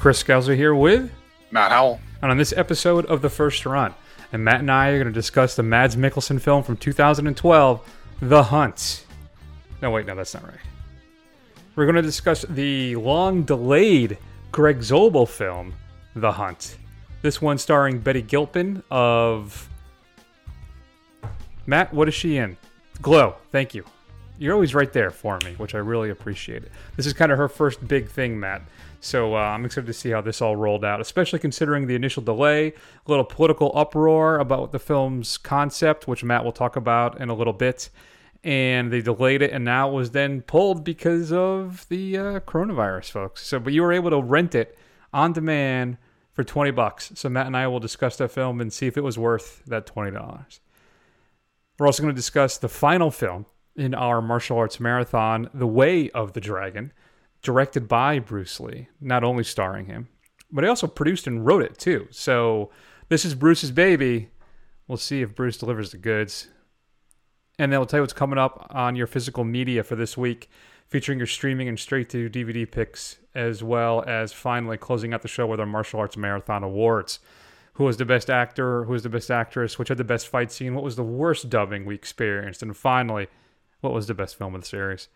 Chris Scalzo here with Matt Howell. And on this episode of The First Run, and Matt and I are going to discuss the Mads Mikkelsen film from 2012, The Hunt. No, wait, no, that's not right. We're going to discuss the long delayed Craig Zobel film, The Hunt. This one starring Betty Gilpin of. Matt, what is she in? Glow, thank you. You're always right there for me, which I really appreciate. It. This is kind of her first big thing, Matt. So uh, I'm excited to see how this all rolled out, especially considering the initial delay, a little political uproar about the film's concept, which Matt will talk about in a little bit. And they delayed it, and now it was then pulled because of the uh, coronavirus, folks. So, but you were able to rent it on demand for 20 bucks. So Matt and I will discuss that film and see if it was worth that $20. We're also going to discuss the final film in our martial arts marathon, The Way of the Dragon directed by Bruce Lee, not only starring him, but he also produced and wrote it too. So this is Bruce's baby. We'll see if Bruce delivers the goods. And then we'll tell you what's coming up on your physical media for this week, featuring your streaming and straight to DVD picks, as well as finally closing out the show with our martial arts marathon awards. Who was the best actor? Who was the best actress? Which had the best fight scene? What was the worst dubbing we experienced? And finally, what was the best film of the series?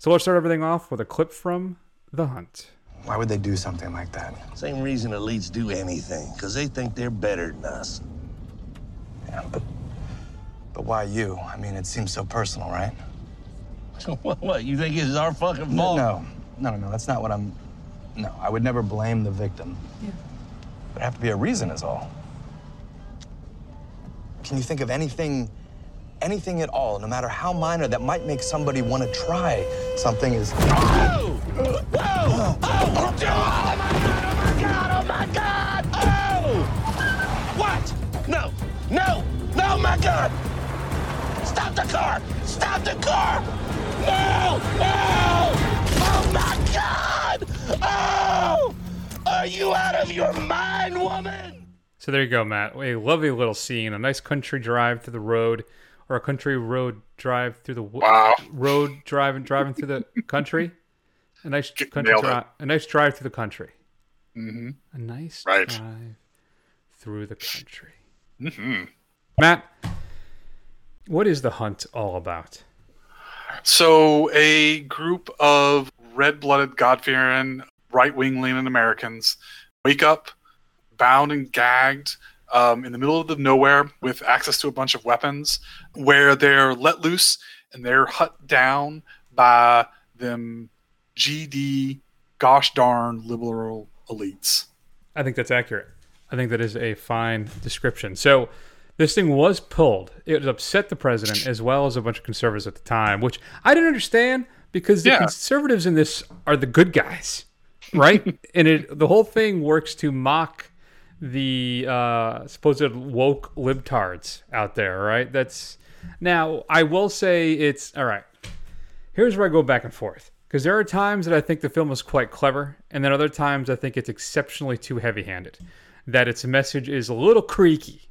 So let's start everything off with a clip from The Hunt. Why would they do something like that? Same reason elites do anything, because they think they're better than us. Yeah, but but why you? I mean, it seems so personal, right? what, what? You think it's our fucking fault? No, no, no, no. That's not what I'm. No, I would never blame the victim. Yeah. There'd have to be a reason, is all. Can you think of anything anything at all, no matter how minor, that might make somebody want to try something is. Oh! Whoa! Oh! Oh, oh my god! Oh my god! Oh my god! Oh! What? No! No! No! My god! Stop the car! Stop the car! No! No! Oh my god! Oh! Are you out of your mind, woman? So there you go, Matt. A lovely little scene, a nice country drive through the road or a country road drive through the wow. road driving driving through the country. A nice country drive. A nice drive through the country. Mm-hmm. A nice right. drive through the country. Mm-hmm. Matt, what is the hunt all about? So, a group of red-blooded, God-fearing, right-wing leaning Americans wake up, bound and gagged um, in the middle of the nowhere with access to a bunch of weapons, where they're let loose and they're hut down by them GD gosh darn liberal elites. I think that's accurate. I think that is a fine description. So this thing was pulled. It upset the president as well as a bunch of conservatives at the time, which I didn't understand because the yeah. conservatives in this are the good guys, right? and it the whole thing works to mock the uh, supposed woke libtards out there, right? That's now I will say it's all right. Here's where I go back and forth because there are times that I think the film is quite clever, and then other times I think it's exceptionally too heavy-handed. That its message is a little creaky,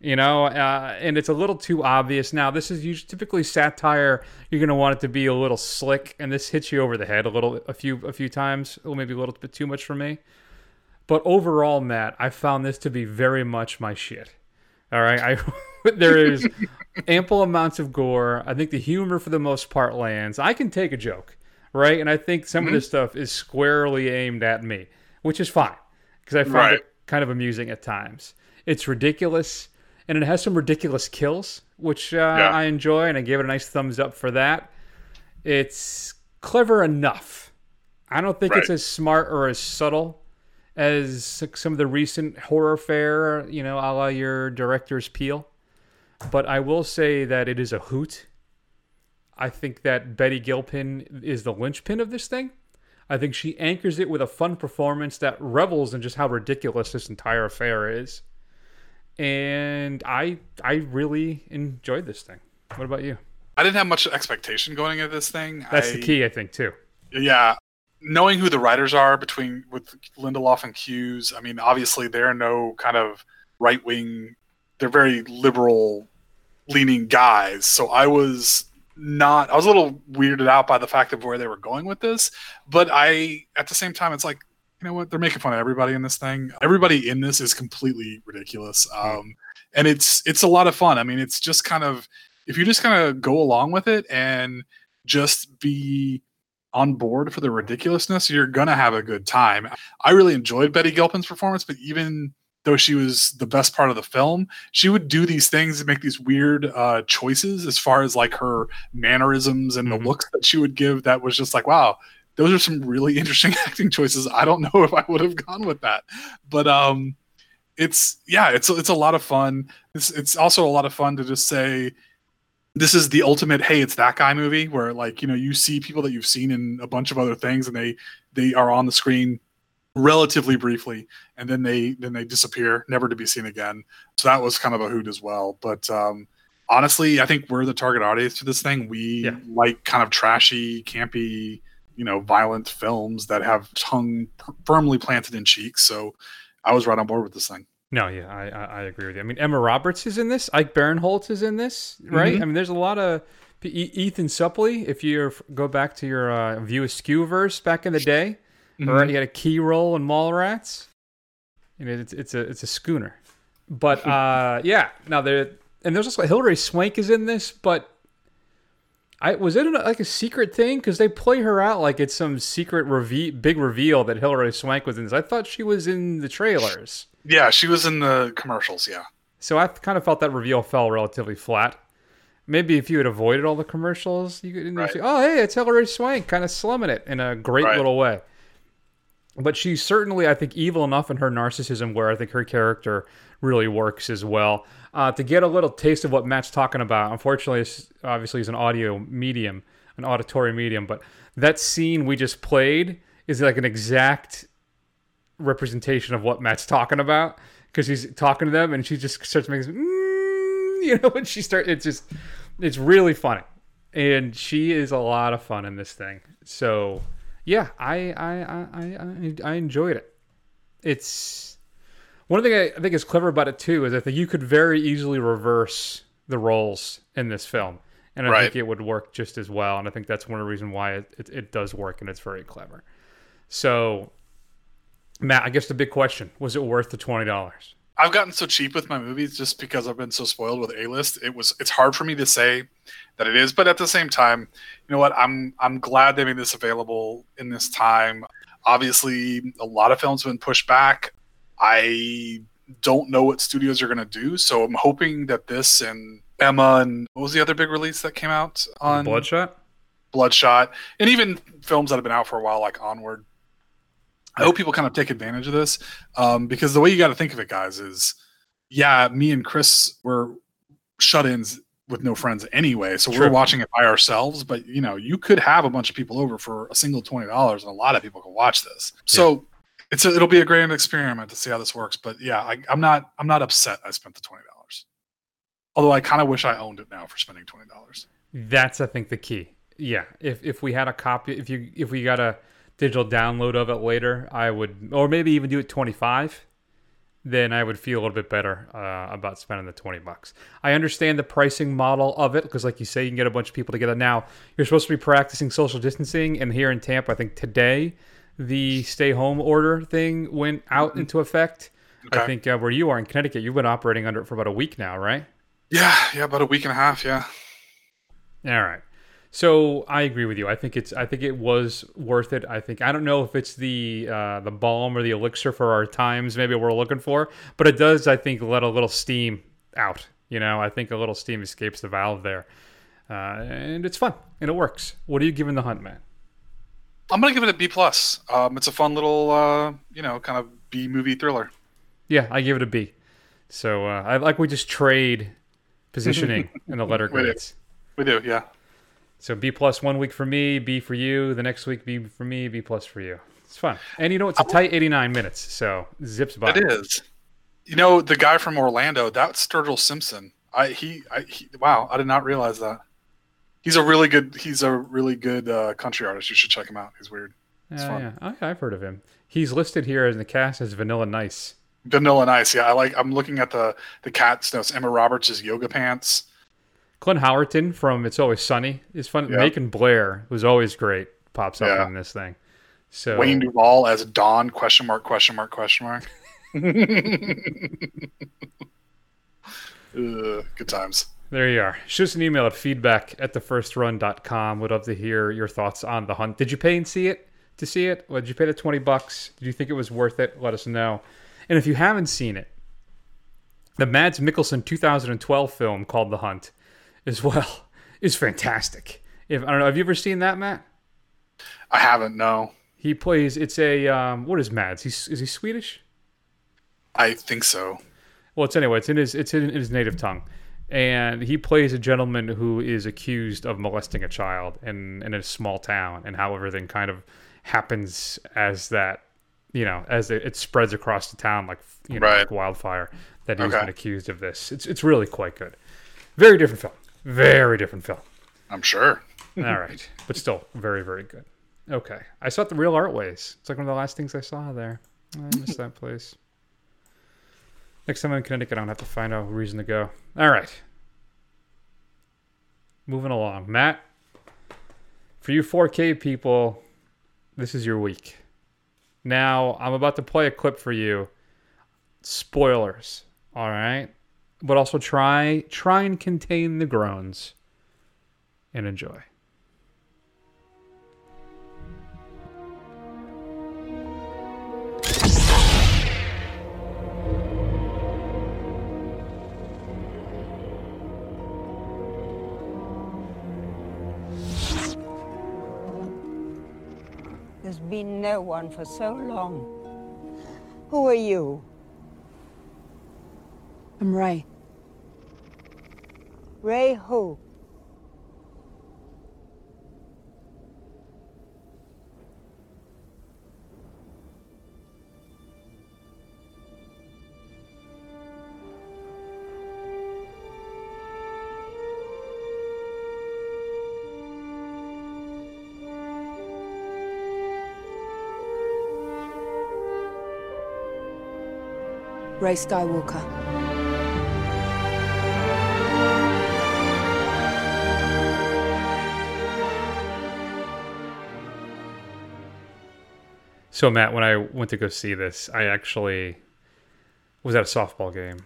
you know, uh, and it's a little too obvious. Now, this is usually typically satire. You're going to want it to be a little slick, and this hits you over the head a little, a few, a few times, maybe a little bit too much for me. But overall, Matt, I found this to be very much my shit. All right, I there is ample amounts of gore. I think the humor for the most part lands. I can take a joke, right? And I think some mm-hmm. of this stuff is squarely aimed at me, which is fine because I find right. it kind of amusing at times. It's ridiculous, and it has some ridiculous kills, which uh, yeah. I enjoy, and I gave it a nice thumbs up for that. It's clever enough. I don't think right. it's as smart or as subtle as some of the recent horror fare, you know, a la your director's Peele. But I will say that it is a hoot. I think that Betty Gilpin is the linchpin of this thing. I think she anchors it with a fun performance that revels in just how ridiculous this entire affair is. And I I really enjoyed this thing. What about you? I didn't have much expectation going into this thing. That's I, the key, I think, too. Yeah, knowing who the writers are between with Lindelof and Cuse, I mean, obviously they're no kind of right wing. They're very liberal leaning guys. So I was not. I was a little weirded out by the fact of where they were going with this, but I at the same time, it's like you know what? They're making fun of everybody in this thing. Everybody in this is completely ridiculous. Um, and it's it's a lot of fun. I mean, it's just kind of if you just kind of go along with it and just be on board for the ridiculousness, you're gonna have a good time. I really enjoyed Betty Gilpin's performance, but even though she was the best part of the film, she would do these things and make these weird uh, choices as far as like her mannerisms and mm-hmm. the looks that she would give. That was just like, wow, those are some really interesting acting choices. I don't know if I would have gone with that, but um, it's yeah, it's it's a lot of fun. It's it's also a lot of fun to just say this is the ultimate hey it's that guy movie where like you know you see people that you've seen in a bunch of other things and they they are on the screen relatively briefly and then they then they disappear never to be seen again. So that was kind of a hoot as well. But um honestly i think we're the target audience for this thing. We yeah. like kind of trashy campy you know violent films that have tongue firmly planted in cheeks. So i was right on board with this thing no, yeah, I, I, I agree with you. I mean, Emma Roberts is in this. Ike Barinholtz is in this, right? Mm-hmm. I mean, there's a lot of Ethan Suplee. If you go back to your uh, View Askew verse back in the day, mm-hmm. right? He had a key role in Mallrats. You know, it's it's a it's a schooner, but uh, yeah. Now there and there's also Hilary Swank is in this, but I was it like a secret thing because they play her out like it's some secret reveal, big reveal that Hilary Swank was in this. I thought she was in the trailers. Yeah, she was in the commercials. Yeah. So I kind of felt that reveal fell relatively flat. Maybe if you had avoided all the commercials, you could right. say, "Oh, hey, it's Hillary Swank, kind of slumming it in a great right. little way." But she's certainly, I think, evil enough in her narcissism where I think her character really works as well. Uh, to get a little taste of what Matt's talking about, unfortunately, it's obviously is an audio medium, an auditory medium, but that scene we just played is like an exact representation of what Matt's talking about because he's talking to them and she just starts making, mm, you know, when she starts, it's just, it's really funny. And she is a lot of fun in this thing. So, yeah, I I I I, I enjoyed it. It's one thing I think is clever about it too is I think you could very easily reverse the roles in this film, and I right. think it would work just as well. And I think that's one of the reasons why it, it, it does work and it's very clever. So Matt, I guess the big question was it worth the twenty dollars? I've gotten so cheap with my movies just because I've been so spoiled with A list. It was it's hard for me to say that it is, but at the same time, you know what? I'm I'm glad they made this available in this time. Obviously, a lot of films have been pushed back. I don't know what studios are going to do, so I'm hoping that this and Emma and what was the other big release that came out on Bloodshot? Bloodshot, and even films that have been out for a while, like Onward I hope people kind of take advantage of this um, because the way you got to think of it, guys, is yeah, me and Chris were shut-ins with no friends anyway, so we're watching it by ourselves. But you know, you could have a bunch of people over for a single twenty dollars, and a lot of people can watch this. So yeah. it's a, it'll be a great experiment to see how this works. But yeah, I, I'm not I'm not upset. I spent the twenty dollars, although I kind of wish I owned it now for spending twenty dollars. That's I think the key. Yeah, if if we had a copy, if you if we got a digital download of it later, I would, or maybe even do it 25, then I would feel a little bit better uh, about spending the 20 bucks. I understand the pricing model of it because, like you say, you can get a bunch of people together. Now, you're supposed to be practicing social distancing, and here in Tampa, I think today the stay home order thing went out mm-hmm. into effect. Okay. I think uh, where you are in Connecticut, you've been operating under it for about a week now, right? Yeah, yeah, about a week and a half, yeah. All right. So I agree with you. I think it's. I think it was worth it. I think I don't know if it's the uh, the balm or the elixir for our times. Maybe we're looking for, but it does. I think let a little steam out. You know, I think a little steam escapes the valve there, uh, and it's fun and it works. What are you giving the hunt, man? I'm gonna give it a B plus. Um, it's a fun little, uh, you know, kind of B movie thriller. Yeah, I give it a B. So uh, I like we just trade positioning in the letter grades. We do, we do yeah. So B plus one week for me, B for you. The next week, B for me, B plus for you. It's fun, and you know it's a tight 89 minutes, so zips by. It is. You know the guy from Orlando, that's Sturgill Simpson. I he, I he, wow, I did not realize that. He's a really good. He's a really good uh, country artist. You should check him out. He's weird. It's yeah, fun. yeah, I, I've heard of him. He's listed here in the cast as Vanilla Nice. Vanilla Nice, yeah. I like. I'm looking at the the cat notes. Emma Roberts' yoga pants. Clint Howerton from It's Always Sunny is fun. Yep. Macon Blair was always great. Pops up yeah. in this thing. So Wayne Duvall as Don? Question mark? Question mark? Question mark? Ugh, good times. There you are. Shoot us an email at feedback at thefirstrun.com. Would love to hear your thoughts on the hunt. Did you pay and see it to see it? Well, did you pay the 20 bucks? Did you think it was worth it? Let us know. And if you haven't seen it, the Mads Mikkelsen 2012 film called The Hunt as well is fantastic. If I don't know, have you ever seen that, Matt? I haven't. No, He plays. It's a um, what is Mads? He's is he Swedish? I think so. Well, it's anyway. It's in his it's in his native tongue, and he plays a gentleman who is accused of molesting a child in in a small town, and how everything kind of happens as that you know as it, it spreads across the town like you know Right. like wildfire that he's Okay. been accused of this. It's it's really quite good. Very different film. Very different film. I'm sure. All right, but still very very good. Okay, I saw it the Real Art Ways. It's like one of the last things I saw there. I miss that place. Next time I'm in Connecticut, I don't have to find a reason to go. All right, moving along, Matt. For you 4K people, this is your week. Now I'm about to play a clip for you. Spoilers, all right, but also try try and contain the groans and enjoy. There's been no one for so long. Who are you? I'm Rey. Rey who? Rey Skywalker. So Matt, when I went to go see this, I actually was at a softball game,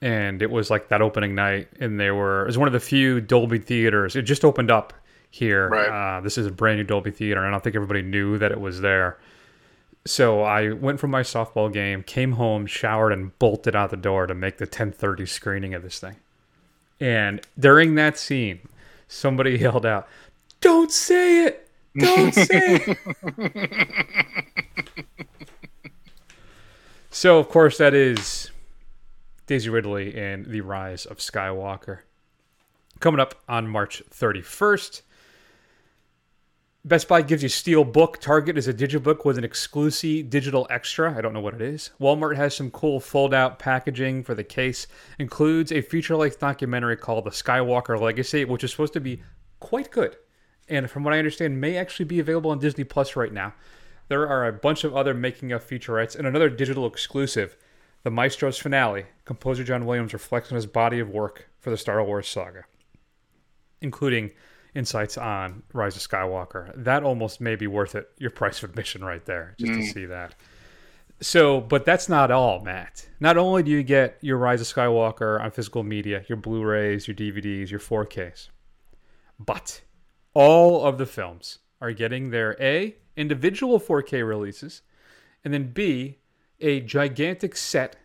and it was like that opening night, and they were it was one of the few Dolby theaters. It just opened up here. Right. Uh, this is a brand new Dolby theater, and I don't think everybody knew that it was there. So I went from my softball game, came home, showered, and bolted out the door to make the 10:30 screening of this thing. And during that scene, somebody yelled out, "Don't say it! Don't say it!" So, of course, that is Daisy Ridley and The Rise of Skywalker. Coming up on March 31st. Best Buy gives you Steel Book. Target is a digibook with an exclusive digital extra. I don't know what it is. Walmart has some cool fold out packaging for the case. Includes a feature length documentary called The Skywalker Legacy, which is supposed to be quite good. And from what I understand, may actually be available on Disney Plus right now. There are a bunch of other making of featurettes and another digital exclusive, The Maestro's Finale. Composer John Williams reflects on his body of work for the Star Wars saga, including insights on Rise of Skywalker. That almost may be worth it, your price of admission right there, just to mm. see that. So, but that's not all, Matt. Not only do you get your Rise of Skywalker on physical media, your Blu rays, your DVDs, your 4Ks, but all of the films are getting their A, individual 4K releases, and then B, a gigantic set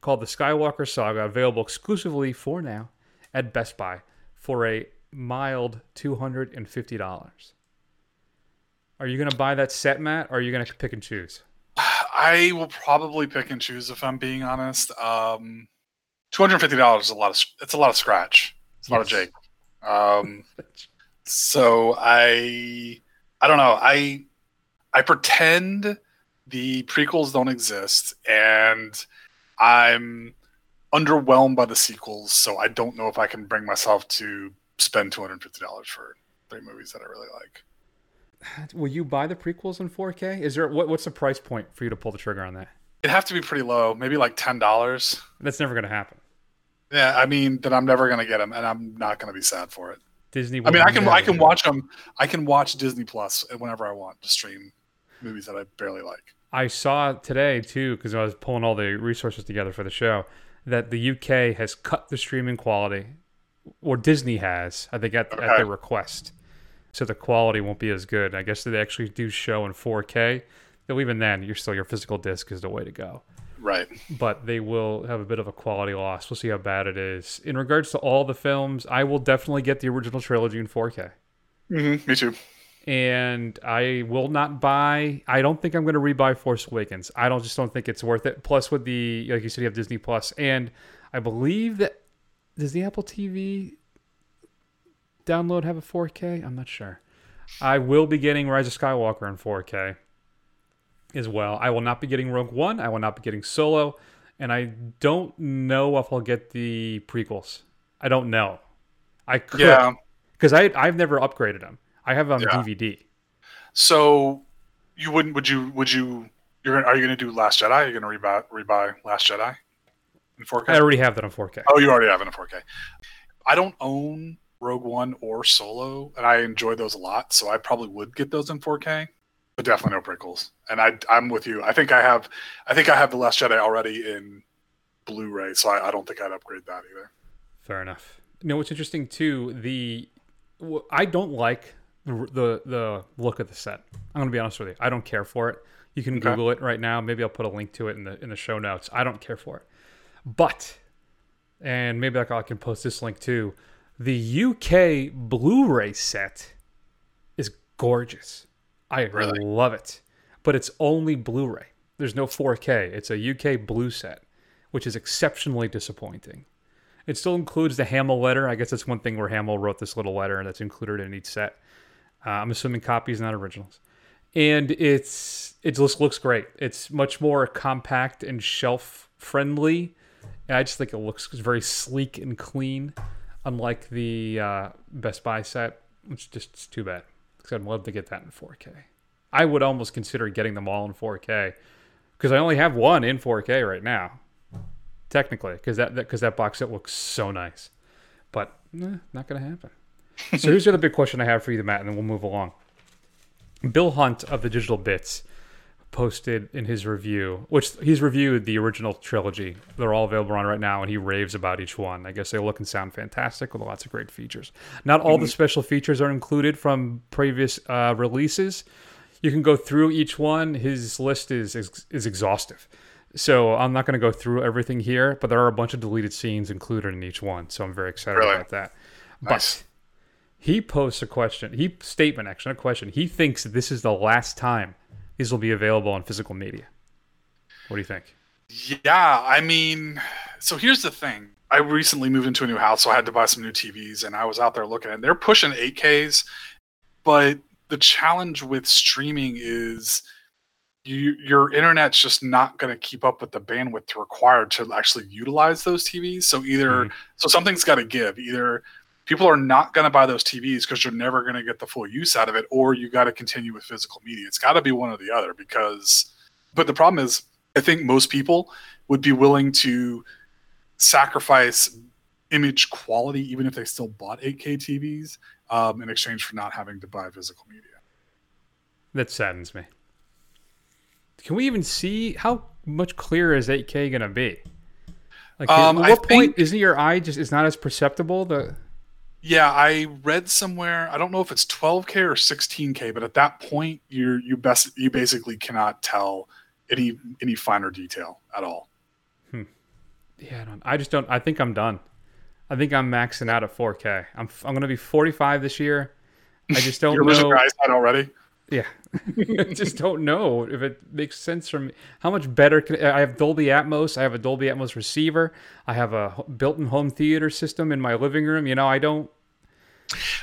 called the Skywalker Saga, available exclusively for now at Best Buy for a mild $250. Are you going to buy that set, Matt, or are you going to pick and choose? I will probably pick and choose if I'm being honest. Um, two hundred fifty dollars is a lot of it's a lot of scratch. It's a lot of Jake. Um, so I I don't know. I I pretend the prequels don't exist, and I'm underwhelmed by the sequels. So I don't know if I can bring myself to spend two hundred fifty dollars for three movies that I really like. Will you buy the prequels in 4K? Is there what, what's the price point for you to pull the trigger on that? It'd have to be pretty low, maybe like ten dollars. That's never going to happen. Yeah, I mean, then I'm never gonna get them, and I'm not gonna be sad for it. Disney. I mean, I can I can watch them. I can watch Disney Plus whenever I want to stream movies that I barely like. I saw today too because I was pulling all the resources together for the show that the UK has cut the streaming quality, or Disney has, I think, at, Okay. at their request. So the quality won't be as good. I guess they actually do show in 4K. Though even then, you're still your physical disc is the way to go. Right. But they will have a bit of a quality loss. We'll see how bad it is. In regards to all the films, I will definitely get the original trilogy in 4K. hmm Me too. and I will not buy. I don't think I'm going to rebuy Force Awakens. I don't just don't think it's worth it. Plus, with the like you said, you have Disney Plus, and I believe that does the Apple TV download have a 4K? I'm not sure. I will be getting Rise of Skywalker in 4K as well. I will not be getting Rogue One. I will not be getting Solo, and I don't know if I'll get the prequels. I don't know. I could Yeah. because I I've never upgraded them. I have them on Yeah. DVD. So you wouldn't? Would you? Would you? You're gonna, are you going to do Last Jedi? Are you going to rebuy rebuy Last Jedi in 4K? I already have that on 4K. Oh, you already have it in 4K. I don't own Rogue One or Solo, and I enjoy those a lot, so I probably would get those in 4K, but definitely no prequels. And I, I'm with you. I think I have, I think I have the Last Jedi already in Blu-ray, so I, I don't think I'd upgrade that either. Fair enough. You know what's interesting too? The I don't like the the, the look of the set. I'm gonna be honest with you. I don't care for it. You can Okay. Google it right now. Maybe I'll put a link to it in the in the show notes. I don't care for it. But and maybe I can post this link too. The UK Blu-ray set is gorgeous. I Really? love it. But it's only Blu-ray. There's no 4K. It's a UK Blu set, which is exceptionally disappointing. It still includes the Hamill letter. I guess that's one thing where Hamill wrote this little letter and that's included in each set. Uh, I'm assuming copies, not originals. And it's it just looks great. It's much more compact and shelf friendly. And I just think it looks very sleek and clean, unlike the uh, Best Buy set, which just is too bad. Because I'd love to get that in 4K. I would almost consider getting them all in 4K because I only have one in 4K right now technically because that because that, box set looks so nice. But eh, not gonna happen. So here's the other big question i have for you matt and then we'll move along. Bill hunt of the digital bits posted in his review which he's reviewed the original trilogy. They're all available on right now and he raves about each one. I guess they look and sound fantastic with lots of great features. Not all the special features are included from previous uh, releases you can go through each one his list is is, is exhaustive so I'm not going to go through everything here, but there are a bunch of deleted scenes included in each one. So I'm very excited Really? about that. Nice. But he posts a question. He statement actually, a question. He thinks this is the last time these will be available on physical media. What do you think? Yeah, I mean, so here's the thing. I recently moved into a new house, so I had to buy some new TVs, and I was out there looking, and they're pushing 8Ks. But the challenge with streaming is you, your internet's just not going to keep up with the bandwidth required to actually utilize those TVs. So either, Mhm. so something's got to give. Either people are not going to buy those TVs because you're never going to get the full use out of it, or you got to continue with physical media. It's got to be one or the other because, but the problem is, I think most people would be willing to sacrifice image quality, even if they still bought 8K TVs, um, in exchange for not having to buy physical media. That saddens me. Can we even see how much clearer is 8K going to be? Like, Um, at I what point think- isn't your eye just is not as perceptible? The Yeah, I read somewhere. I don't know if it's 12k or 16k, but at that point, you you best you basically cannot tell any any finer detail at all. Hmm. Yeah, I don't. I just don't. I think I'm done. I think I'm maxing out at 4K. I'm I'm gonna be 45 this year. I just don't know You're know. your eyesight already. Yeah, I just don't know if it makes sense for me. How much better can I have Dolby Atmos? I have a Dolby Atmos receiver. I have a built-in home theater system in my living room. You know, I don't.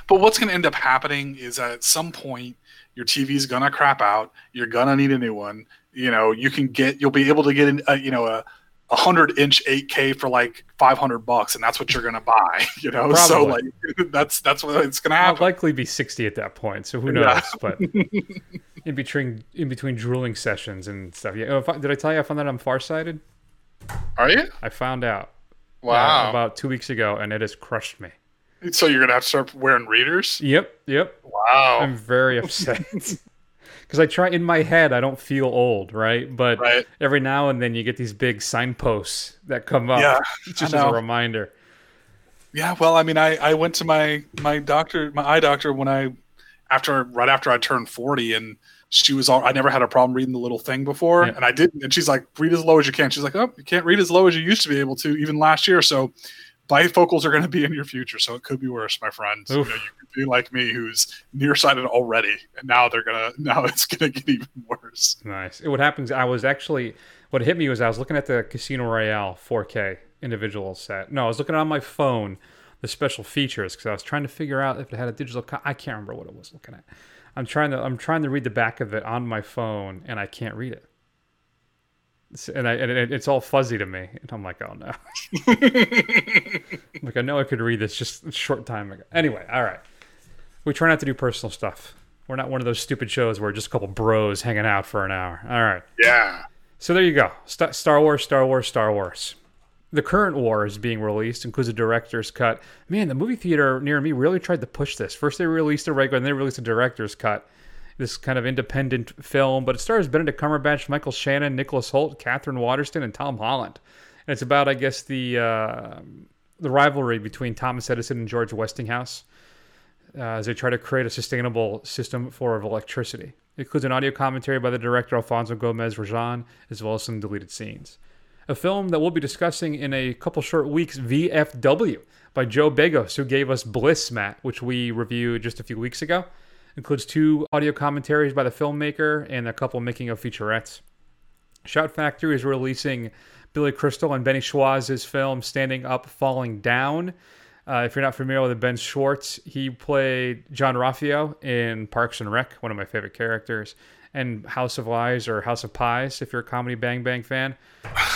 But what's going to end up happening is that at some point your TV's going to crap out. You're going to need a new one. You know, you can get you'll be able to get an, a, you know a a hundred inch 8K for like 500 bucks, and that's what you're to buy. You know, so like that's that's what it's going to I'll happen. likely be 60 at that point, so who knows? Yeah. But in between in between drooling sessions and stuff. Yeah, I- did I tell you I found out I'm farsighted? Are you? I found out uh, Wow. about two weeks ago, and it has crushed me. so you're to have to start wearing readers. Yep, yep. Wow. I'm very upset. Because I try in my head I don't feel old, right? But Right. every now and then you get these big signposts that come up, Yeah, just as a reminder. Yeah, well, I mean, I, I went to my my doctor, my eye doctor, when I after right after I turned forty, and she was all I never had a problem reading the little thing before, Yeah. and I didn't. And she's like, read as low as you can. She's like, oh, you can't read as low as you used to be able to even last year. So bifocals are going to be in your future, so it could be worse, my friend. You, know, you could be like me, who's nearsighted already, and now they're gonna now it's gonna get even worse. Nice. What happens? I was actually what hit me was I was looking at the Casino Royale 4K individual set. No, I was looking on my phone the special features because I was trying to figure out if it had a digital. Co- I can't remember what it was looking at. I'm trying to I'm trying to read the back of it on my phone and I can't read it. And, I, and it, it's all fuzzy to me, and I'm like, oh no. like I know I could read this just a short time ago. Anyway, all right. We try not to do personal stuff. We're not one of those stupid shows where just a couple bros hanging out for an hour. All right. Yeah. So there you go. Sta Star Wars, Star Wars, Star Wars. The current war is being released, includes a director's cut. Man, the movie theater near me really tried to push this. First, they released a regular, and then they released a director's cut. This kind of independent film, but it stars Benedict Cumberbatch, Michael Shannon, Nicholas Hoult, Katherine Waterston, and Tom Holland. And it's about, I guess, the uh, the rivalry between Thomas Edison and George Westinghouse uh, as they try to create a sustainable system for electricity. It includes an audio commentary by the director Alfonso Gomez Rejon, as well as some deleted scenes. A film that we'll be discussing in a couple short weeks, VFW, by Joe Begos, who gave us Bliss, Matt, which we reviewed just a few weeks ago. Includes two audio commentaries by the filmmaker and a couple making of featurettes. Shout Factory is releasing Billy Crystal and Benny Schwartz's film Standing Up, Falling Down. Uh, if you're not familiar with Ben Schwartz, he played Jean-Ralphio in Parks and Rec, one of my favorite characters, and House of Lies or House of Pies, if you're a comedy Bang Bang fan.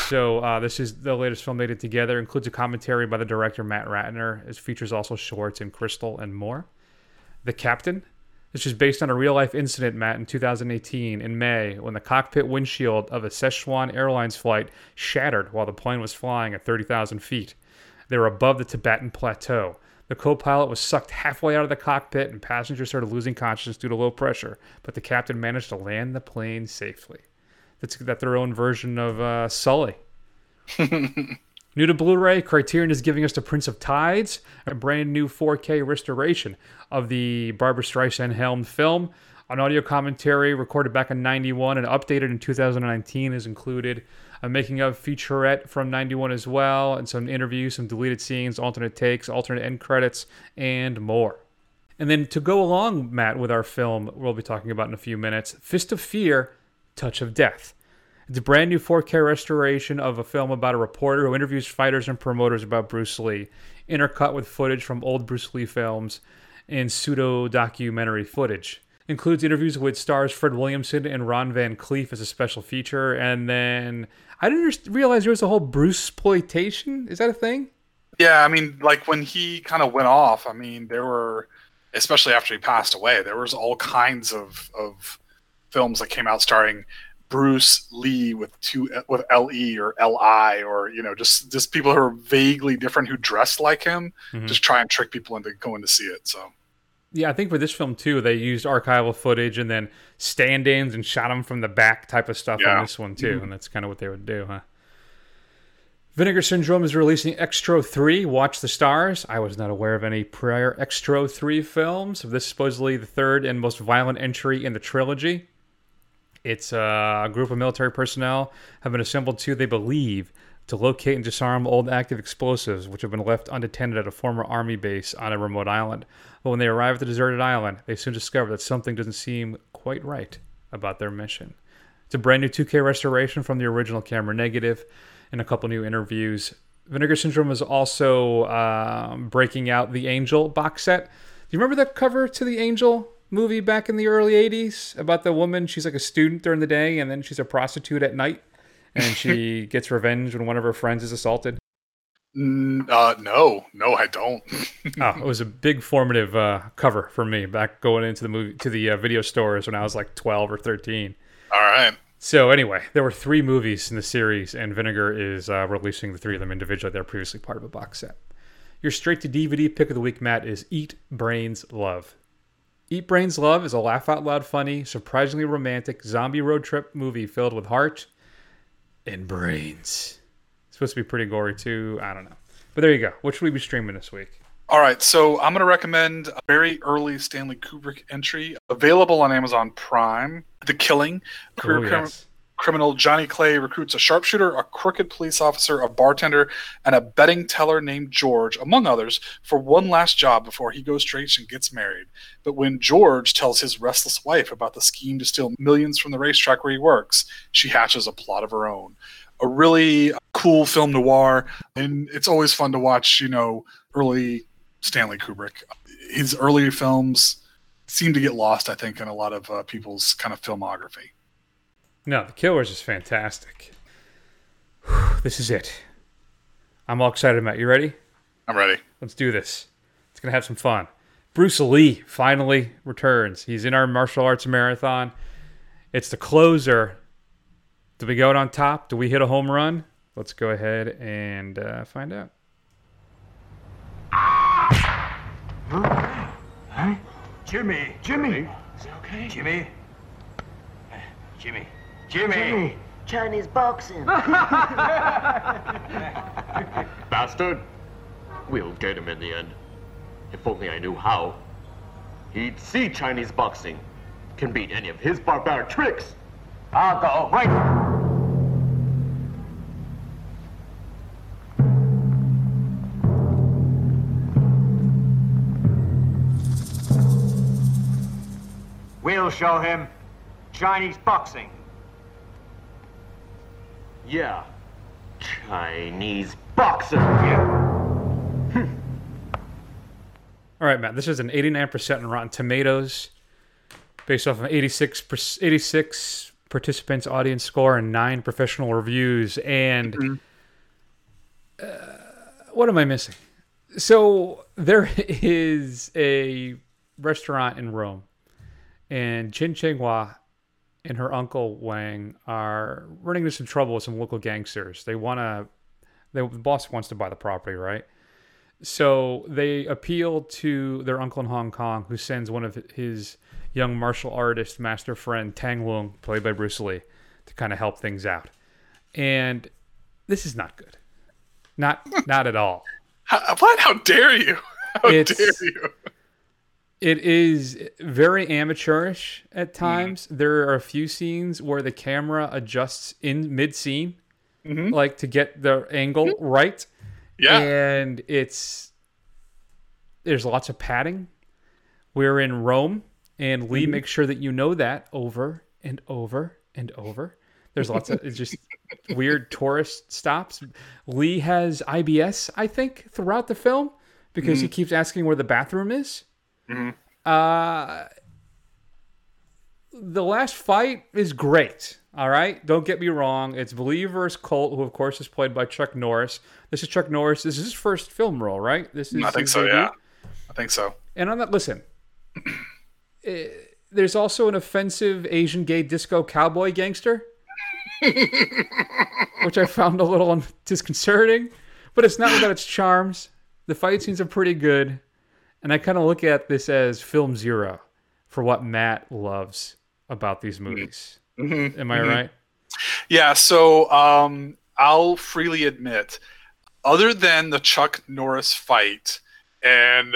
So uh, this is the latest film they did together. Includes a commentary by the director Matt Ratner. It features also Schwartz and Crystal and more. The Captain. This is based on a real life incident, Matt, in 2018 in May when the cockpit windshield of a Szechuan Airlines flight shattered while the plane was flying at 30,000 feet. They were above the Tibetan Plateau. The co pilot was sucked halfway out of the cockpit and passengers started losing consciousness due to low pressure, but the captain managed to land the plane safely. That's that their own version of uh, Sully. New to Blu-ray, Criterion is giving us The Prince of Tides, a brand new 4K restoration of the Barbra Streisand helmed film. An audio commentary recorded back in 91 and updated in 2019 is included. A making of featurette from 91 as well, and some interviews, some deleted scenes, alternate takes, alternate end credits, and more. And then to go along, Matt, with our film we'll be talking about in a few minutes, Fist of Fear, Touch of Death. It's a brand new 4K restoration of a film about a reporter who interviews fighters and promoters about Bruce Lee, intercut with footage from old Bruce Lee films and pseudo documentary footage. Includes interviews with stars Fred Williamson and Ron Van Clief as a special feature, and then I didn't realize there was a whole Bruce exploitation. Is that a thing? Yeah, I mean, like when he kind of went off, I mean, there were, especially after he passed away, there was all kinds of of films that came out starring Bruce Lee with two with L E or L I or you know just just people who are vaguely different who dressed like him, Mhm. just try and trick people into going to see it. So Yeah, I think for this film too, they used archival footage and then stand-ins and shot them from the back type of stuff on this one too, and that's kind of what they would do, huh? Vinegar Syndrome is releasing Xtro 3, Watch the Stars. I was not aware of any prior Xtro 3 films. This is supposedly the third and most violent entry in the trilogy. It's uh, a group of military personnel have been assembled to, they believe, to locate and disarm old active explosives which have been left unattended at a former army base on a remote island. But when they arrive at the deserted island, they soon discover that something doesn't seem quite right about their mission. It's a brand new 2K restoration from the original camera negative and a couple new interviews. Vinegar Syndrome is also um, breaking out the Angel box set. Do you remember the cover to the Angel movie back in the early 80s about the woman? She's like a student during the day and then she's a prostitute at night and she gets revenge when one of her friends is assaulted. uh, no, no, I don't. oh, it was a big formative uh, cover for me back going into the movie to the uh, video stores when I was like 12 or 13. All right, So anyway, there were three movies in the series, and Vinegar is uh, releasing the three of them individually. They're previously part of a box set. Your straight to DVD pick of the week, Matt, is Eat Brains Love. Eat Brains Love is a laugh out loud funny, surprisingly romantic zombie road trip movie filled with heart and brains. It's supposed to be pretty gory too. I don't know. But there you go. What should we be streaming this week? All right, so I'm going to recommend a very early Stanley Kubrick entry available on Amazon Prime The Killing. Career Oh, yes. Criminal Johnny Clay recruits a sharpshooter, a crooked police officer, a bartender, and a betting teller named George, among others, for one last job before he goes straight and gets married. But when George tells his restless wife about the scheme to steal millions from the racetrack where he works, she hatches a plot of her own. A really cool film noir, and it's always fun to watch, you know, early Stanley Kubrick. His earlier films seem to get lost, I think, in a lot of uh, people's kind of filmography. No, The Killers is fantastic. Whew, This is it. I'm all excited, Matt. You ready? I'm ready. Let's do this. It's going to have some fun. Bruce Lee finally returns. He's in our martial arts marathon. It's the closer. Do we go out on top? Do we hit a home run? Let's go ahead and uh, find out. Huh, Jimmy. Jimmy. Is it okay? Jimmy. Jimmy. Jimmy. Chinese boxing. Bastard! We'll get him in the end. If only I knew how. He'd see Chinese boxing. Can beat any of his barbaric tricks. I'll go. Right. We'll show him Chinese boxing. Yeah. Chinese boxing. All right, Matt. This is an 89% in Rotten Tomatoes, based off of 86 per- 86 participants' audience score and nine professional reviews. And uh, what am I missing? So there is a restaurant in Rome, and Chin Cheng Hua and her uncle Wang are running into some trouble with some local gangsters. They want to, the boss wants to buy the property, right? So they appeal to their uncle in Hong Kong, who sends one of his young martial artist master friend Tang Lung, played by Bruce Lee, to kind of help things out. And this is not good. Not not at all. How, what? How dare you? How It's- dare you? It is very amateurish at mm-hmm. times. There are a few scenes where the camera adjusts in mid scene, mm-hmm. like to get the angle mm-hmm. right. Yeah. And it's there's lots of padding. We're in Rome, and Lee makes sure that you know that over and over and over. There's lots of it's just weird tourist stops. Lee has IBS, I think, throughout the film because he keeps asking where the bathroom is. Uh, the last fight is great. All right, don't get me wrong. It's Lee versus Colt, who of course is played by Chuck Norris. This is Chuck Norris. This is his first film role, right? This is I think so. Yeah. I think so. And on that, listen, eh, there's also an offensive Asian gay disco cowboy gangster, which I found a little disconcerting, but it's not without its charms. The fight scenes are pretty good, and I kind of look at this as film zero for what Matt loves about these mm-hmm. movies. Mm-hmm. Am I mm-hmm. right? Yeah, so um, I'll freely admit, other than the Chuck Norris fight and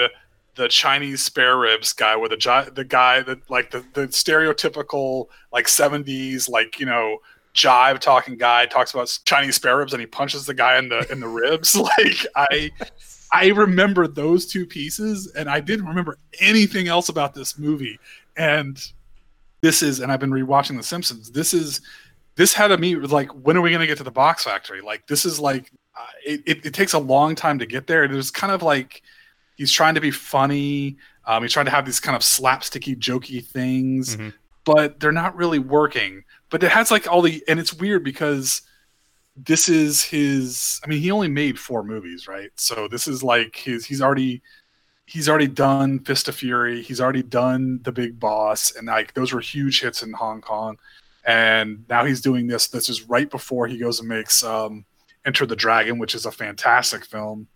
the Chinese spare ribs guy, where the the guy that like the, the stereotypical like seventies like you know jive talking guy talks about Chinese spare ribs and he punches the guy in the in the ribs. Like I I remember those two pieces and I didn't remember anything else about this movie. And this is and I've been rewatching The Simpsons. This is this had a me like when are we going to get to the box factory like this is like uh, it, it, it takes a long time to get there and it was kind of like he's trying to be funny um, he's trying to have these kind of slapsticky jokey things Mhm. but they're not really working but it has like all the and it's weird because this is his i mean he only made four movies right so this is like his he's already he's already done fist of fury he's already done the big boss and like those were huge hits in hong kong and now he's doing this this is right before he goes and makes um enter the dragon which is a fantastic film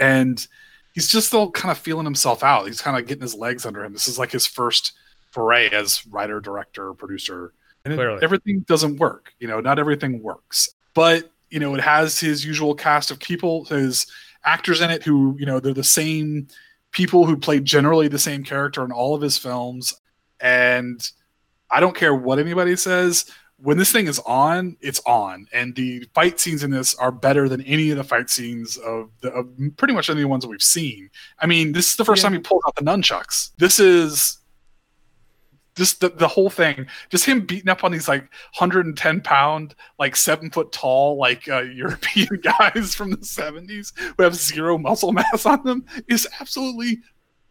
and he's just still kind of feeling himself out. He's kind of getting his legs under him. This is like his first foray as writer, director, producer. And it- everything doesn't work. You know, not everything works. But, you know, it has his usual cast of people, his actors in it who, you know, they're the same people who play generally the same character in all of his films. And I don't care what anybody says. When this thing is on, it's on, and the fight scenes in this are better than any of the fight scenes of, the, of pretty much any of the ones that we've seen. I mean, this is the first Yeah. time he pulled out the nunchucks. This is just the, the whole thing. Just him beating up on these like 110 pound, like seven foot tall, like uh, European guys from the 70s who have zero muscle mass on them is absolutely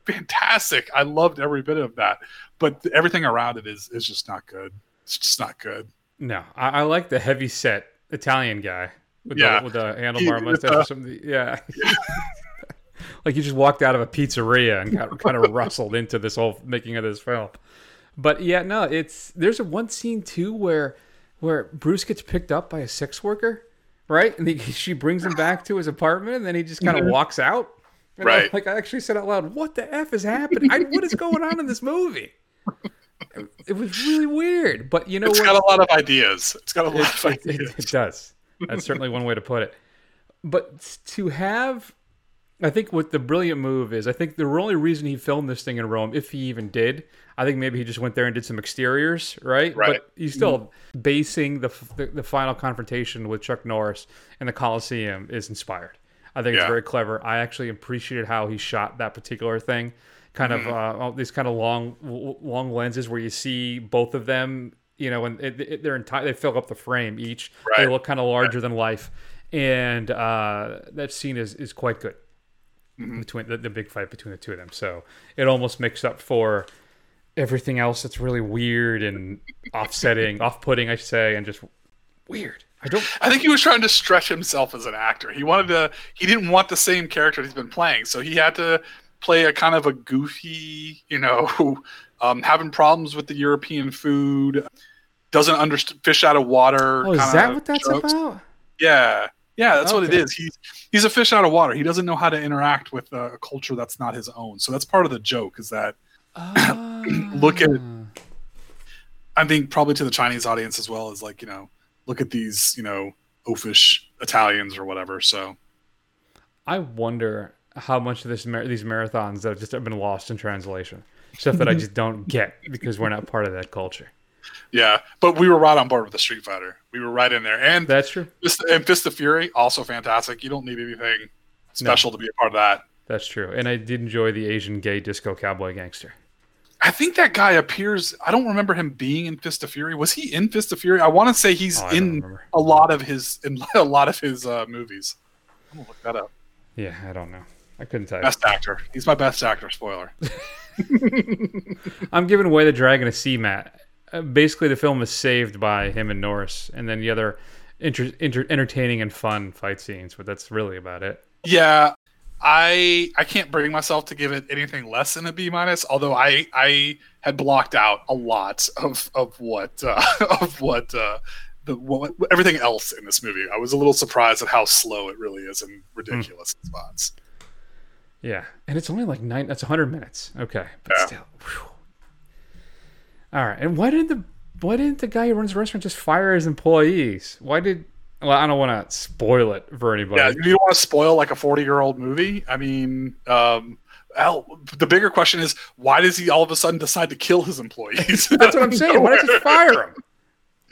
fantastic. I loved every bit of that, but everything around it is is just not good. It's just not good. No, I, I like the heavy set Italian guy with Yeah. the with the handlebar He- mustache the- or something. Yeah. like he just walked out of a pizzeria and got kind of rustled into this whole making of this film. But yeah, no, it's there's a one scene too where where Bruce gets picked up by a sex worker, right? And he, she brings him back to his apartment, and then he just kind of walks out. And I- Right. like I actually said out loud, "What the f is happening? I, what is going on in this movie?" It, it was really weird, but you know It's what? got a lot of ideas. It's got a lot it, of it- it- ideas. it does. That's certainly one way to put it. But to have, I think what the brilliant move is, I think the only reason he filmed this thing in Rome, if he even did, I think maybe he just went there and did some exteriors, right? Right. But he's still basing the, the the final confrontation with Chuck Norris in the Coliseum is inspired. I think it's very clever. I actually appreciated how he shot that particular thing. Kind of uh, these kind of long long lenses where you see both of them, you know, and it, it, they're entire. They fill up the frame each. Right. They look kind of larger than life, and uh, that scene is is quite good between the, the big fight between the two of them. So it almost makes up for everything else that's really weird and offsetting, off-putting, I say, and just weird. I don't. I think he was trying to stretch himself as an actor. He wanted to. He didn't want the same character he's been playing, so he had to play a kind of a goofy, you know, um, having problems with the European food, doesn't understand fish out of water. Oh, is that what that's jokes. about? Yeah, yeah, that's what it is. He's he's a fish out of water. He doesn't know how to interact with a culture that's not his own. So that's part of the joke. Is that look at I think probably to the Chinese audience as well as like you know look at these you know oafish Italians or whatever. So I wonder how much of this mar- these marathons that have just have been lost in translation, stuff that I just don't get because we're not part of that culture. yeah, but we were right on board with the Street Fighter. We were right in there, and That's true. Fist, and Fist of Fury also fantastic. You don't need anything special to be a part of that. That's true. And I did enjoy the Asian gay disco cowboy gangster. I think that guy appears. I don't remember him being in Fist of Fury. Was he in Fist of Fury? I want to say he's Oh, in a lot of his in a lot of his uh, movies. I'm gonna look that up. Yeah, I don't know. I couldn't tell you. Best actor. He's my best actor. Spoiler. I'm giving away the Dragon of Sea Mat. Uh, basically, the film is saved by him and Norris, and then the other inter- inter- entertaining and fun fight scenes. But that's really about it. Yeah, I I can't bring myself to give it anything less than a B minus. Although I I had blocked out a lot of of what uh, of what uh, the what, everything else in this movie. I was a little surprised at how slow it really is and ridiculous in spots. Yeah, and it's only like nine. That's 100 minutes. Okay, but Yeah. still. whew. All right, and why did the why didn't the guy who runs the restaurant just fire his employees? Why did? Well, I don't want to spoil it for anybody. Yeah, you don't want to spoil like a forty year old movie. I mean. um Al, the bigger question is why does he all of a sudden decide to kill his employees? That's what I'm saying. Why not he fire him?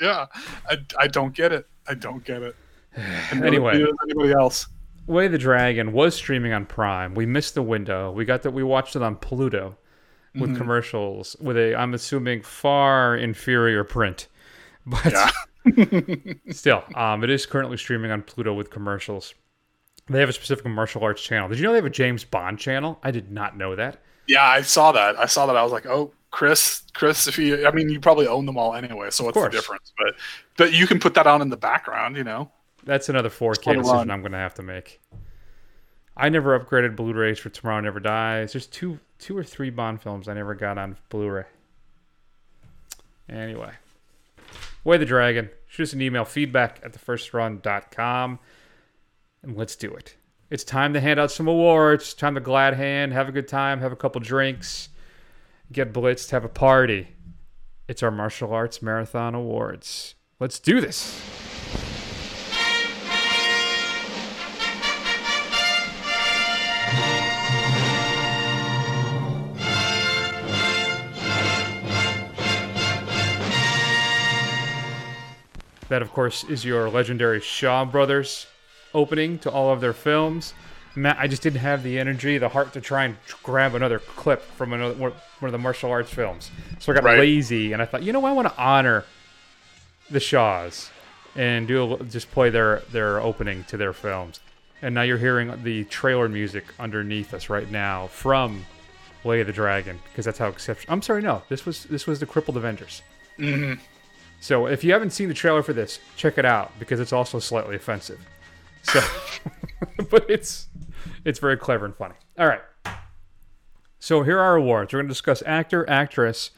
Yeah, I, I don't get it. I don't get it. Anyway. anybody else. Way the Dragon was streaming on Prime. We missed the window. We got that. We watched it on Pluto with Mhm. commercials with a, I'm assuming, far inferior print, but still, um, it is currently streaming on Pluto with commercials. They have a specific martial arts channel. Did you know they have a James Bond channel? I did not know that. Yeah, I saw that. I saw that. I was like, oh, Chris, Chris, if you, I mean, you probably own them all anyway. So what's the difference? But, but you can put that on in the background, you know. That's another 4K decision. I'm going to have to make. I never upgraded Blu-rays for Tomorrow Never Dies. There's two, two or three Bond films I never got on Blu-ray. Anyway, Way the Dragon. Shoot us an email, feedback at thefirstrun.com, and let's do it. It's time to hand out some awards. Time to glad hand, have a good time, have a couple drinks, get blitzed, have a party. It's our martial arts marathon awards. Let's do this. That, of course, is your legendary Shaw Brothers opening to all of their films. Matt, I just didn't have the energy, the heart to try and grab another clip from another one of the martial arts films. So I got Right. lazy, and I thought, you know, what I want to honor the Shaws and do a, just play their their opening to their films. And now you're hearing the trailer music underneath us right now from Way of the Dragon because that's how exceptional. I'm sorry, no, this was this was the Crippled Avengers. Mhm. So if you haven't seen the trailer for this, check it out because it's also slightly offensive. So, but it's it's very clever and funny. All right. So here are our awards. We're going to discuss actor, actress,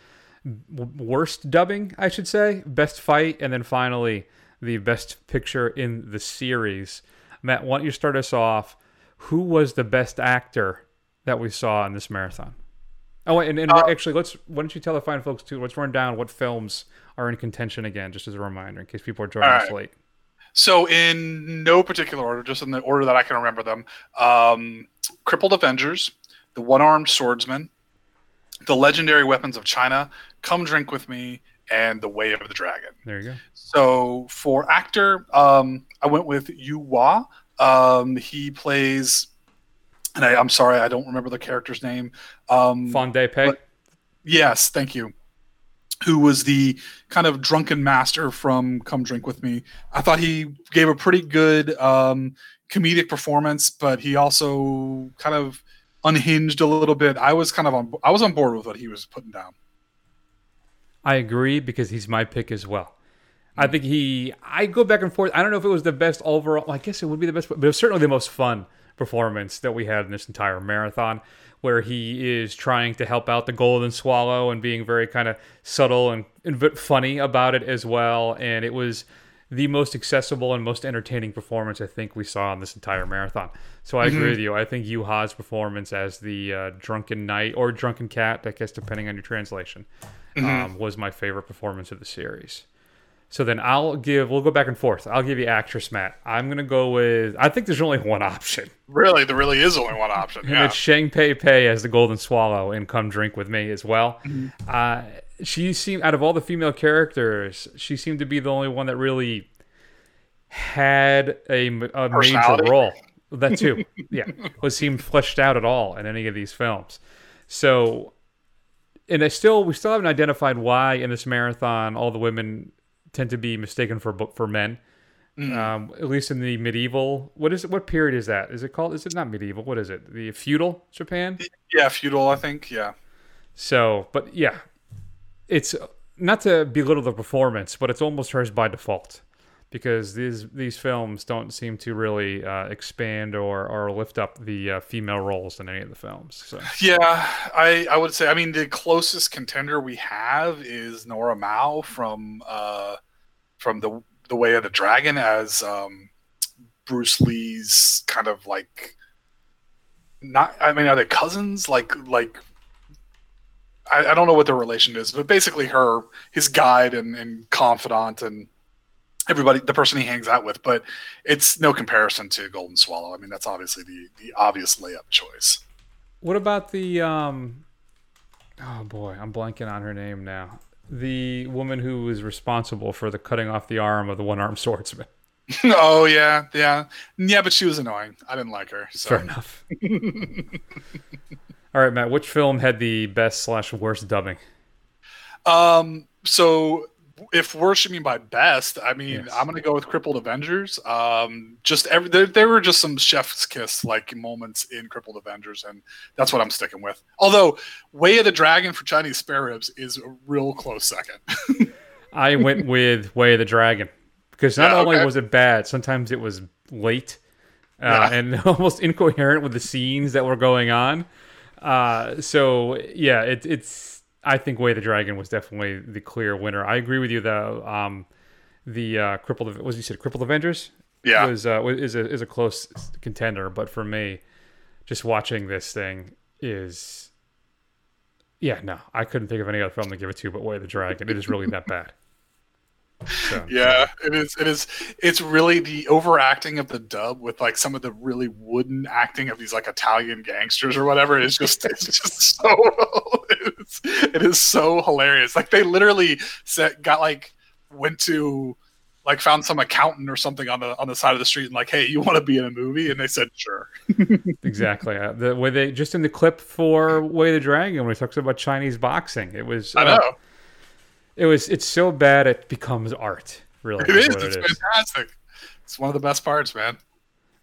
worst dubbing, I should say, best fight, and then finally the best picture in the series. Matt, why don't you start us off? Who was the best actor that we saw in this marathon? Oh, and, and actually, let's. Why don't you tell the fine folks too? Let's run down what films are in contention again, just as a reminder, in case people are joining All us late. So, in no particular order, just in the order that I can remember them um, Crippled Avengers, The One Armed Swordsman, The Legendary Weapons of China, Come Drink With Me, and The Way of the Dragon. There you go. So, for actor, um, I went with Yueh Hua. Um, he plays, and I, I'm sorry, I don't remember the character's name. Um, Fonde Pay. Yes, thank you. Who was the kind of drunken master from Come Drink With Me? I thought he gave a pretty good um, comedic performance, but he also kind of unhinged a little bit. I was kind of on I was on board with what he was putting down. I agree because he's my pick as well. I think he. I go back and forth. I don't know if it was the best overall. I guess it would be the best, but it was certainly the most fun performance that we had in this entire marathon, where he is trying to help out the Golden Swallow and being very kind of subtle and, and funny about it as well. And it was the most accessible and most entertaining performance I think we saw in this entire marathon. So I agree Mhm. with you. I think Yueh Hua's performance as the uh, drunken knight or drunken cat, I guess depending on your translation, Mhm. um, was my favorite performance of the series. So then I'll give. We'll go back and forth. I'll give you actress, Matt. I'm gonna go with. I think there's only one option, Really, there really is only one option. and Yeah. it's Cheng Pei Pei as the Golden Swallow in Come Drink with Me as well. Mhm. Uh, she seemed out of all the female characters, she seemed to be the only one that really had a major role. That too, yeah, was seemed fleshed out at all in any of these films. So, and I still we still haven't identified why in this marathon all the women tend to be mistaken for for men. Mm. Um, at least in the medieval, what is it? What period is that? Is it called? Is it not medieval? What is it? The feudal Japan? Yeah, feudal. I think. Yeah. So, but yeah, it's not to belittle the performance, but it's almost hers by default because these these films don't seem to really uh, expand or or lift up the uh, female roles in any of the films. So Yeah, I I would say. I mean, the closest contender we have is Nora Miao from uh, from the the Way of the Dragon as um, Bruce Lee's kind of like not. I mean, are they cousins? Like like. I, I don't know what their relation is, but basically, her his guide and, and confidant and everybody, the person he hangs out with. But it's no comparison to Golden Swallow. I mean, that's obviously the the obvious layup choice. What about the um oh boy, I'm blanking on her name now. The woman who was responsible for the cutting off the arm of the one-armed swordsman. oh yeah, yeah, yeah. But she was annoying. I didn't like her. So. Fair enough. All right, Matt, which film had the best slash worst dubbing? Um. So, if mean by best, I mean I'm gonna go with Crippled Avengers. Um. Just every there, there were just some chef's kiss like moments in Crippled Avengers, and that's what I'm sticking with. Although Way of the Dragon for Chinese spare ribs is a real close second. I went with Way of the Dragon because not Yeah, only okay. was it bad, sometimes it was late uh, Yeah. and almost incoherent with the scenes that were going on. Uh, so yeah, it, it's. I think Way of the Dragon was definitely the clear winner. I agree with you though. Um, the uh, crippled was you said crippled Avengers. Yeah. was uh, is a is a close contender, but for me, just watching this thing is, yeah, no, I couldn't think of any other film to give it to but Way of the Dragon. It is really that bad. So, Yeah, it is. It is. It's really the overacting of the dub with like some of the really wooden acting of these like Italian gangsters or whatever. It's just, it's just so. It's, it is so hilarious. Like they literally set, got like went to like found some accountant or something on the on the side of the street and like, hey, you want to be in a movie? And they said, sure. exactly. Uh, the way they just in the clip for Way of the Dragon when he talks about Chinese boxing, it was. I uh, know it was. It's so bad it becomes art. Really, it is. It's it is. fantastic. It's one of the best parts, man.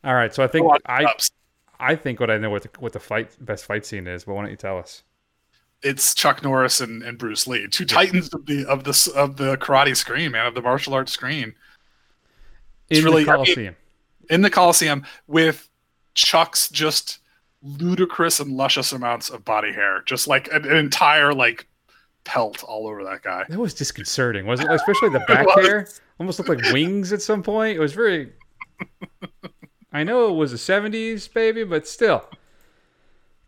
All right, so I think A lot of I ups. I think what I know what the, what the fight best fight scene is, but why don't you tell us? It's Chuck Norris and, and Bruce Lee, two titans of the of the of the karate screen, man, of the martial arts screen. It's In really- the I mean, Coliseum. in the Coliseum with Chuck's just ludicrous and luscious amounts of body hair, just like an, an entire like pelt all over that guy. That was disconcerting, wasn't it? Especially the back hair. Almost looked like wings at some point. It was very. I know it was the '70s, baby, but still.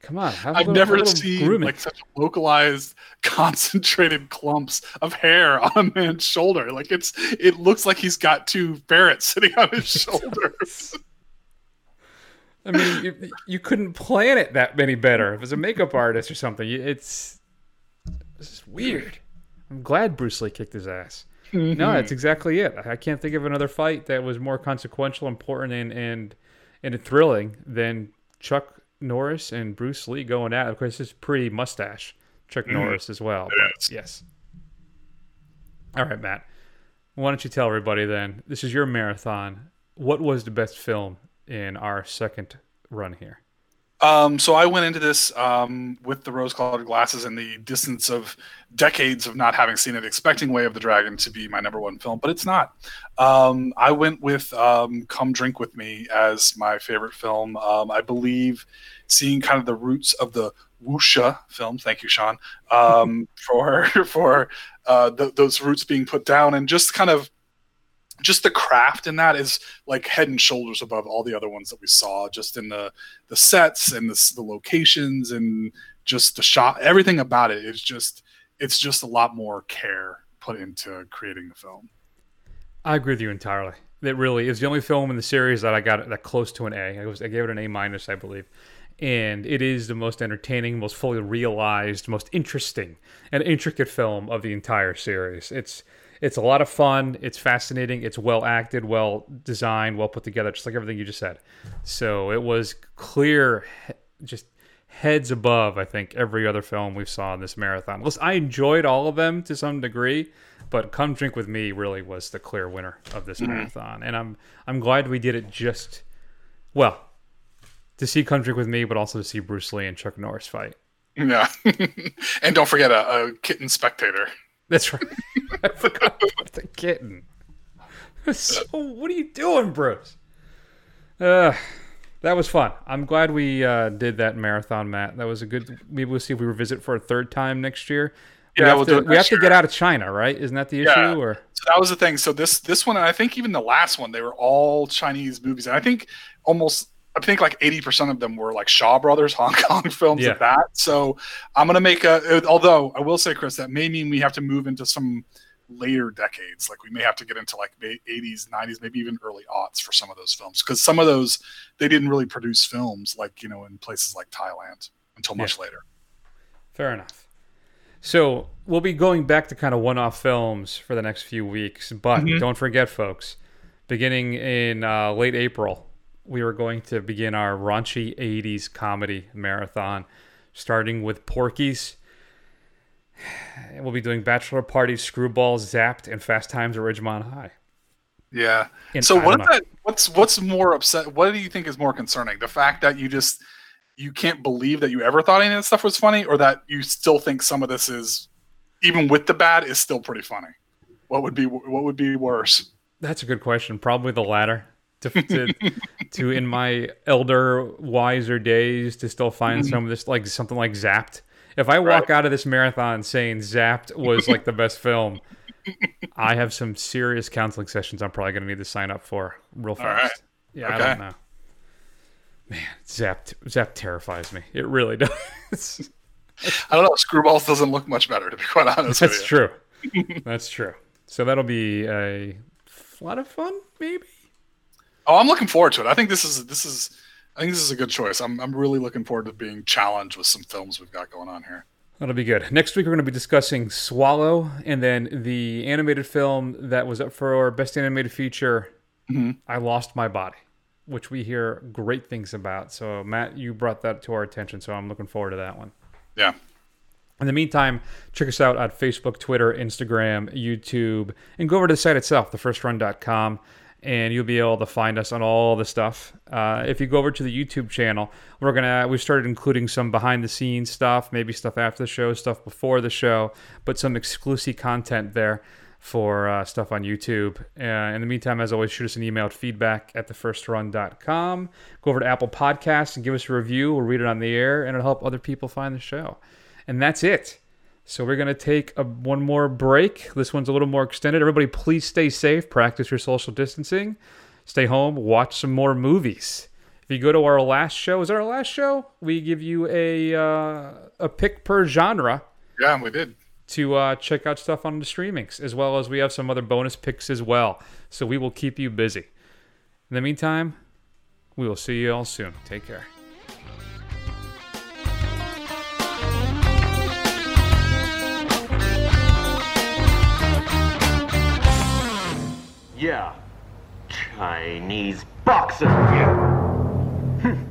Come on, have a I've little- never seen grooming. like such localized, concentrated clumps of hair on a man's shoulder. Like it's, it looks like he's got two ferrets sitting on his shoulders. I mean, you, you couldn't plan it that many better. If it was a makeup artist or something, it's this is weird. I'm glad Bruce Lee kicked his ass. Mm-hmm. No, that's exactly it. I can't think of another fight that was more consequential, important, and and and thrilling than Chuck Norris and Bruce Lee going at. it. Of course, his pretty mustache, Chuck mm-hmm. Norris as well. But yes. All right, Matt. Why don't you tell everybody then? This is your marathon. What was the best film in our second run here? Um, so I went into this um, with the rose-colored glasses and the distance of decades of not having seen it, expecting Way of the Dragon to be my number one film, but it's not. Um, I went with um, Come Drink with Me as my favorite film. Um, I believe seeing kind of the roots of the wuxia film. Thank you, Sean, um, for for uh, th- those roots being put down and just kind of just the craft in that is like head and shoulders above all the other ones that we saw just in the the sets and the, the locations and just the shot everything about it is just it's just a lot more care put into creating the film I agree with you entirely. It really is the only film in the series that I got that close to an A. I was I gave it an A minus, I believe, and it is the most entertaining, most fully realized, most interesting and intricate film of the entire series. It's it's a lot of fun. It's fascinating. It's well acted, well designed, well put together, just like everything you just said. So it was clear, just heads above. I think every other film we saw in this marathon. Listen, I enjoyed all of them to some degree, but Come Drink with Me really was the clear winner of this mm-hmm. marathon, and I'm I'm glad we did it just well to see Come Drink with Me, but also to see Bruce Lee and Chuck Norris fight. yeah and don't forget a, a kitten spectator That's right. I forgot about the kitten. So, what are you doing, Bruce? Uh, that was fun. I'm glad we uh, did that marathon, Matt. That was a good. Maybe we'll see if we revisit for a third time next year. We Yeah, have we'll to, we have to get out of China, right? Isn't that the issue? Yeah. Or So that was the thing. So this this one, and I think even the last one, they were all Chinese movies, and I think almost I think like eighty percent of them were like Shaw Brothers Hong Kong films Yeah. at that. So I'm gonna make a. Although I will say, Chris, that may mean we have to move into some later decades. Like we may have to get into like 80s, 90s, maybe even early aughts for some of those films because some of those they didn't really produce films like you know in places like Thailand until much later. Fair enough. So we'll be going back to kind of one-off films for the next few weeks, but Mm-hmm. don't forget, folks. Beginning in uh, late April, we are going to begin our raunchy '80s comedy marathon, starting with Porky's. We'll be doing Bachelor Party, Screwballs, Zapped, and Fast Times at Ridgemont High. Yeah. And so what don't is know. that? What's what's more upset? What do you think is more concerning? The fact that you just you can't believe that you ever thought any of this stuff was funny, or that you still think some of this is, even with the bad, is still pretty funny. What would be what would be worse? That's a good question. Probably the latter. To, to, to in my elder, wiser days, to still find mm-hmm. some of this, like something like Zapped. If I walk Right. out of this marathon saying Zapped was like the best film, I have some serious counseling sessions I'm probably going to need to sign up for real fast. right. Yeah, I don't know. Man, Zapped Zap terrifies me. It really does. I don't know. Screwballs doesn't look much better, to be quite honest That's true. That's true. So that'll be a lot of fun, maybe. Oh, I'm looking forward to it. I think this is this is I think this is a good choice. I'm I'm really looking forward to being challenged with some films we've got going on here. That'll be good. Next week, we're going to be discussing Swallow and then the animated film that was up for Best Animated Feature, mm-hmm. I Lost My Body, which we hear great things about. So, Matt, you brought that to our attention, so I'm looking forward to that one. Yeah. In the meantime, check us out on Facebook, Twitter, Instagram, YouTube, and go over to the site itself, thefirstrun.com, and you'll be able to find us on all the stuff. Uh, if you go over to the YouTube channel, we're gonna we've started including some behind the scenes stuff, maybe stuff after the show, stuff before the show, but some exclusive content there for uh, stuff on YouTube. Uh, in the meantime, as always, shoot us an email at feedback at thefirstrun.com. Go over to Apple Podcasts and give us a review. We'll read it on the air, and it'll help other people find the show. And that's it. So we're going to take a, one more break. This one's a little more extended. Everybody, please stay safe. Practice your social distancing. Stay home. Watch some more movies. If you go to our last show, is that our last show? We give you a uh, a pick per genre Yeah, we did. to uh, check out stuff on the streamings, as well as we have some other bonus picks as well. So we will keep you busy. In the meantime, we will see you all soon. Take care. Yeah. Chinese boxer. Yeah. Hmm.